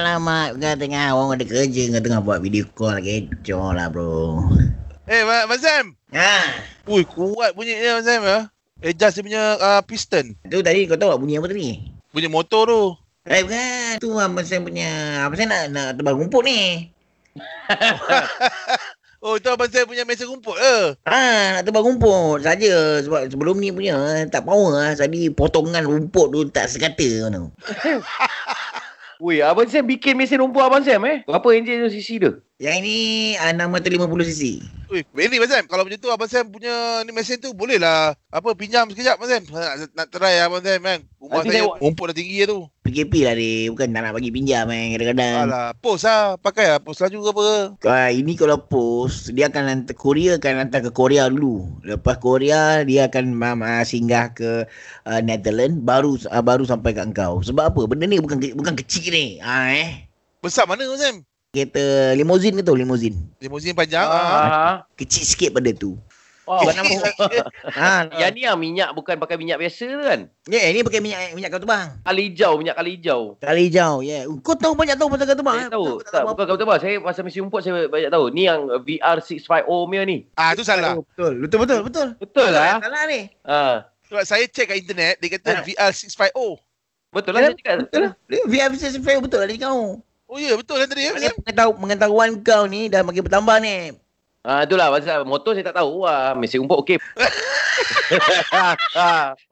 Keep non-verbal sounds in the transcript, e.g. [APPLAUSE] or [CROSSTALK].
alamak. Kau tengah orang ada kerja. Kau tengah buat video call. Kecoh lah, bro. Eh, Mak Mak Sam. Ha. Ui, kuat bunyinya Mak Sam ya. Adjust dia punya uh, piston. Tu tadi kau tahu bunyi apa tadi? Bunyi motor tu. Eh, bukan. Tu Abang Sam punya... Abang Sam nak, nak tebal rumput ni. [LAUGHS] Oh, itu Abang Sam punya mesin rumput ke? Ha, nak tebal rumput saja sebab sebelum ni punya eh, tak power lah. Tadi potongan rumput tu tak sekata tu. [LAUGHS] Weh, Abang Sam bikin mesin rumput Abang Sam eh? Berapa enjin tu CC dia? Yang ini uh, 650cc. Ui, very Mak Sam. Kalau macam tu Abang Sam punya ni mesin tu boleh lah. Apa, pinjam sekejap Mak Sam. Nak, nak try Abang Sam kan. Rumah Nanti saya rumput dah tinggi tu. PKP lah dia. Bukan tak nak bagi pinjam eh kadang-kadang. Alah, post lah. Pakai lah. Post laju ke apa. Uh, ini kalau post, dia akan hantar Korea akan hantar ke Korea dulu. Lepas Korea, dia akan uh, singgah ke uh, Netherlands baru uh, baru sampai kat engkau. Sebab apa? Benda ni bukan bukan kecil ni. Ah eh. Besar mana Mak Sam? Kereta limousine ke tu limousine? Limousine panjang. Ah, Ah. ah. Kecil sikit pada tu. Oh, nama [LAUGHS] ha, yang ni yang minyak bukan pakai minyak biasa tu kan? Ya, yeah, ini pakai minyak minyak kau bang. Kali hijau, minyak kali hijau. Kali hijau, ya. Yeah. Kau tahu banyak tahu pasal kau bang. Saya tahu. Tak, bukan kau tahu apa. Saya pasal mesin rumput saya banyak tahu. Ni yang VR650 punya ni. Ah, tu salah. Betul, betul, betul, betul. Betul lah. Salah ni. Ha. Sebab saya check kat internet, dia kata Ah. VR650. Betul lah saya cakap. Betul lah. Dia VR business fair betul lah dia kau. Oh ya, betul kan tadi ya, Mak Maknanya Sam? pengetahuan, kau ni dah makin bertambah ni. Ah itulah pasal motor saya tak tahu. Wah, mesin rumput okey. [LAUGHS] [LAUGHS]